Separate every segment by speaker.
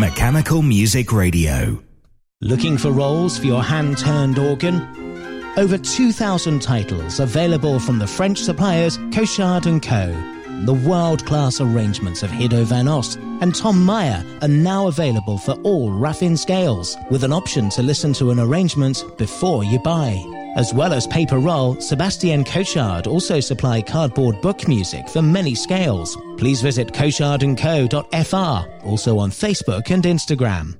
Speaker 1: Mechanical Music Radio.
Speaker 2: Looking for rolls for your hand turned organ? Over 2,000 titles available from the French suppliers Cochard & Co. The world-class arrangements of Hiddo van Ost and Tom Meyer are now available for all Raffin scales, with an option to listen to an arrangement before you buy. As well as paper roll, Sebastien Cochard also supply cardboard book music for many scales. Please visit cochardandco.fr, also on Facebook and Instagram.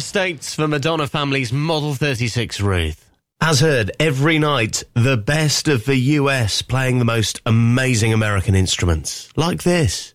Speaker 3: States for Madonna Family's Model 36 Ruth. As heard, every night, the best of the US playing the most amazing American instruments. Like this.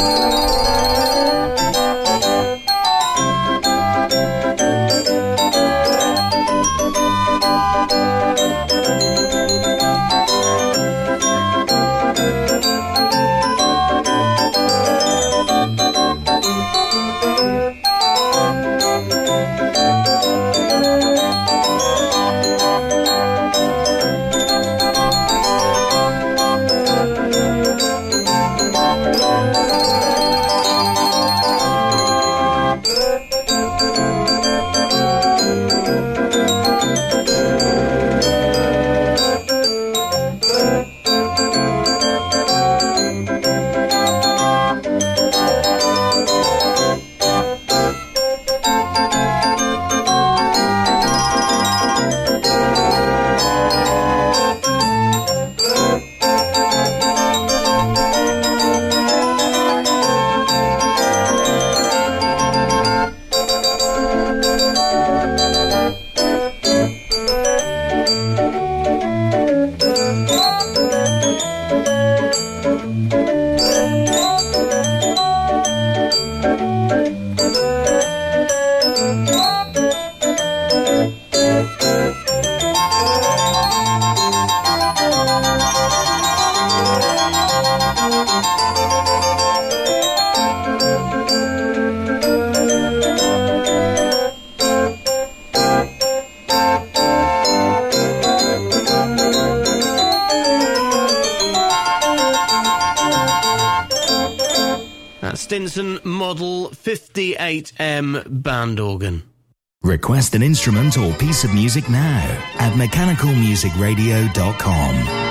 Speaker 3: 58M band organ.
Speaker 1: Request an instrument or piece of music now at mechanicalmusicradio.com.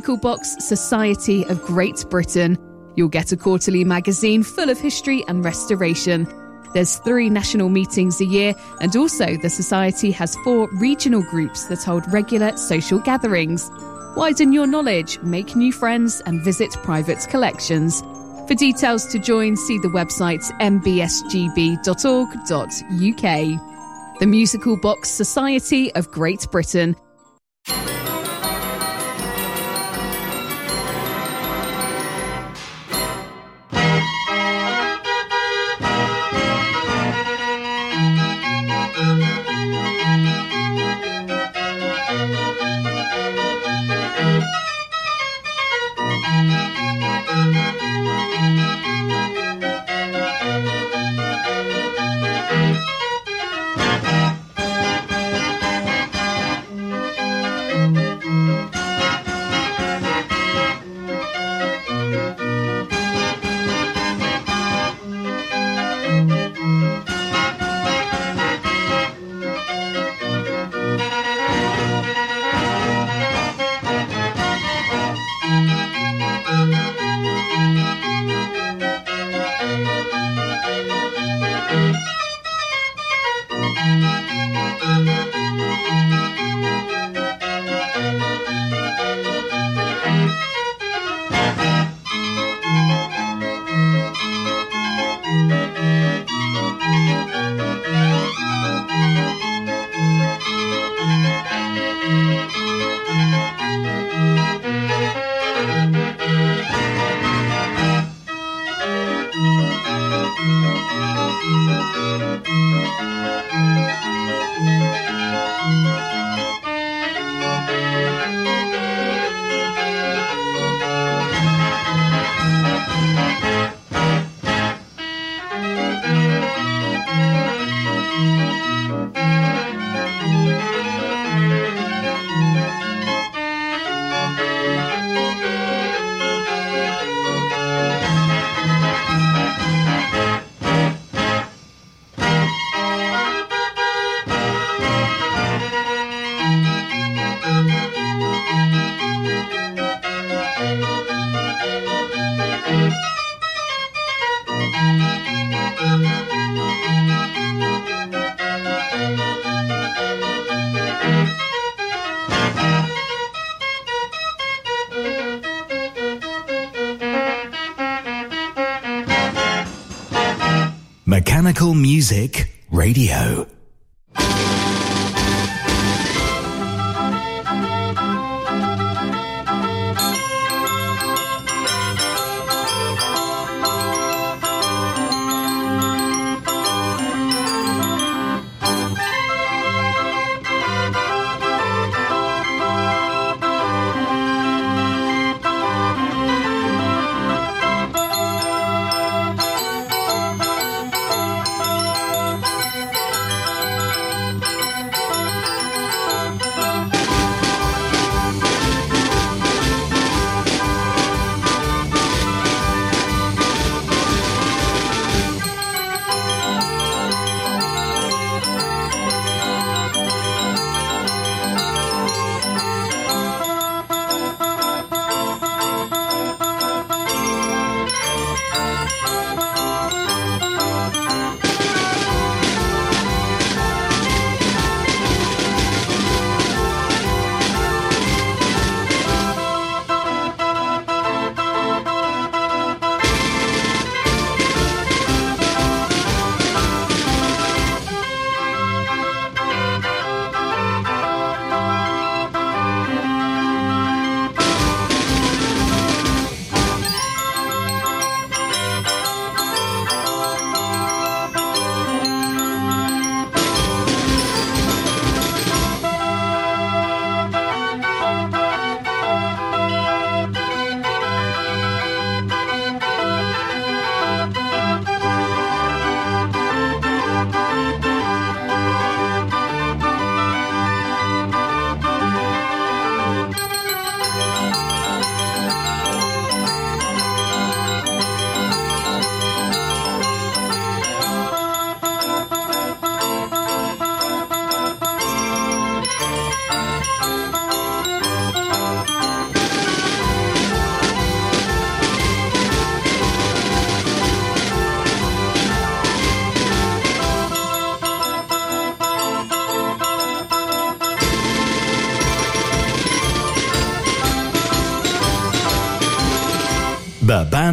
Speaker 4: Musical Box Society of Great Britain. You'll get a quarterly magazine full of history and restoration. There's three national meetings a year, and also the Society has four regional groups that hold regular social gatherings. Widen your knowledge, make new friends, and visit private collections. For details to join, see the website mbsgb.org.uk. The Musical Box Society of Great Britain.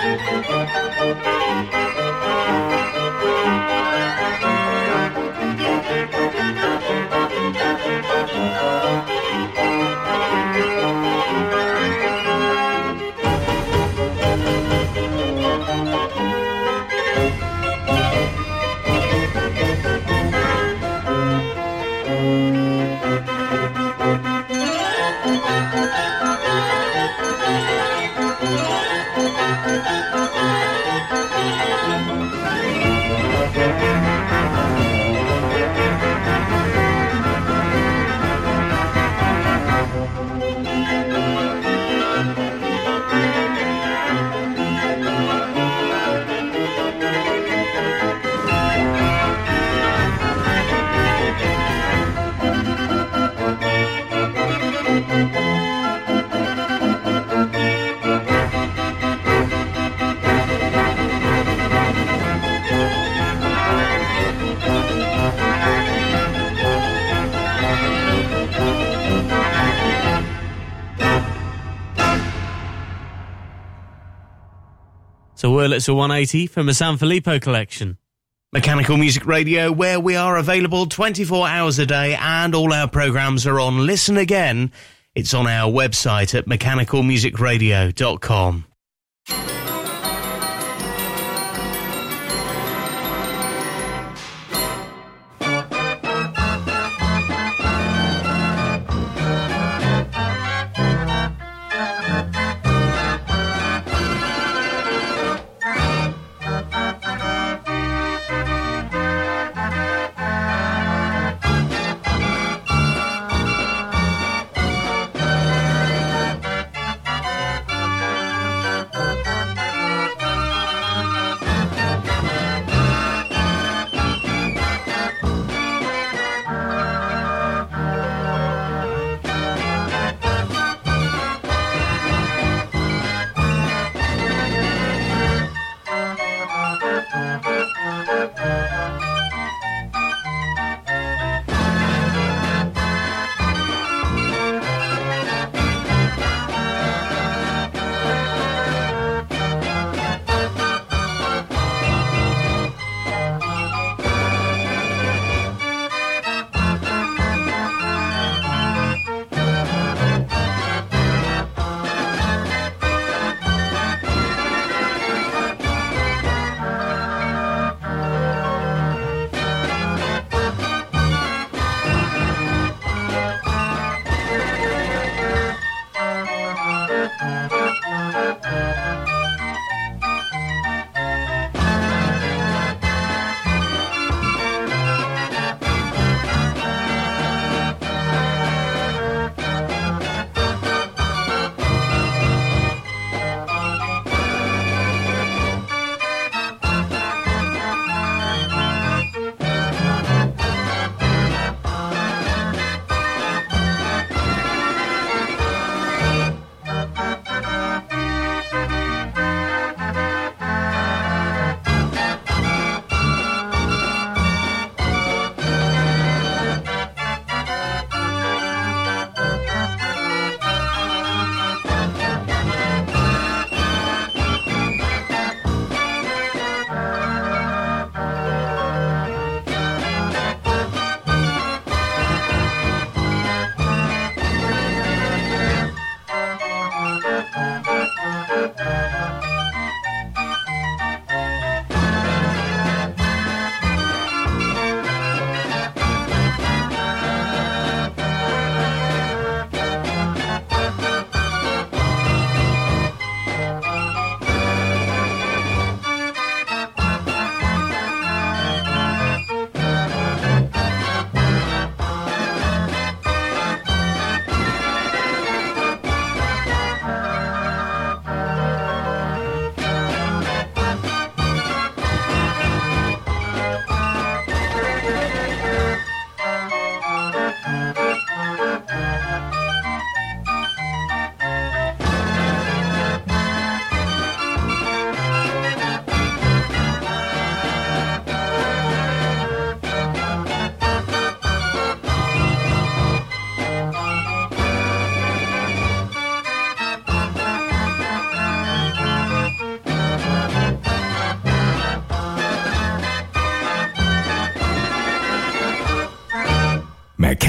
Speaker 5: Música Wurlitzer 180 from the Sanfilippo collection.
Speaker 3: Mechanical Music Radio, where we are available 24 hours a day and all our programs are on Listen Again. It's on our website at mechanicalmusicradio.com.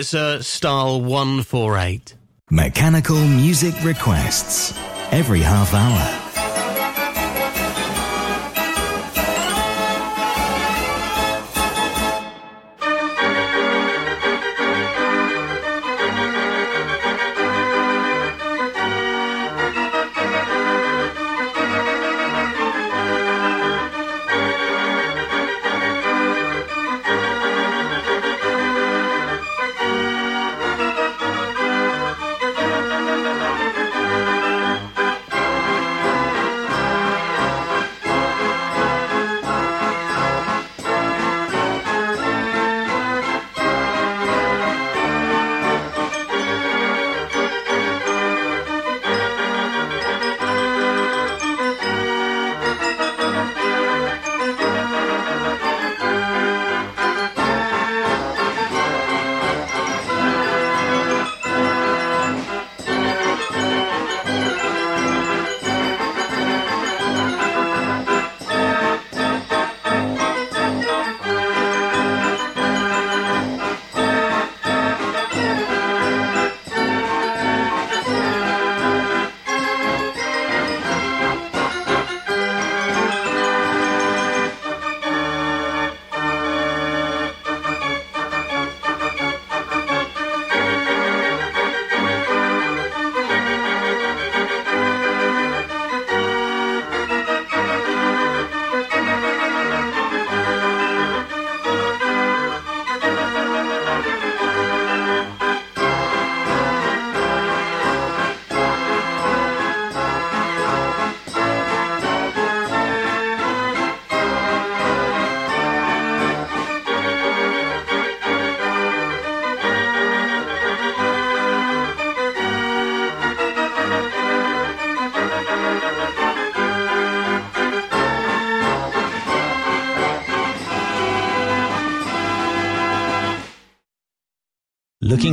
Speaker 3: Pollock Wurlitzer Style 148.
Speaker 1: Mechanical music requests every half hour.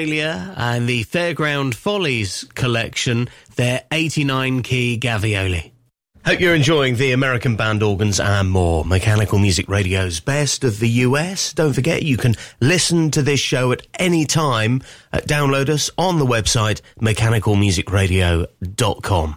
Speaker 3: Australia and the Fairground Follies collection, their 89 key Gavioli. Hope you're enjoying the American band organs and more. Mechanical Music Radio's best of the US. Don't forget you can listen to this show at any time. Uh, download us on the website mechanicalmusicradio.com.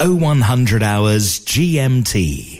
Speaker 1: 0100 hours GMT.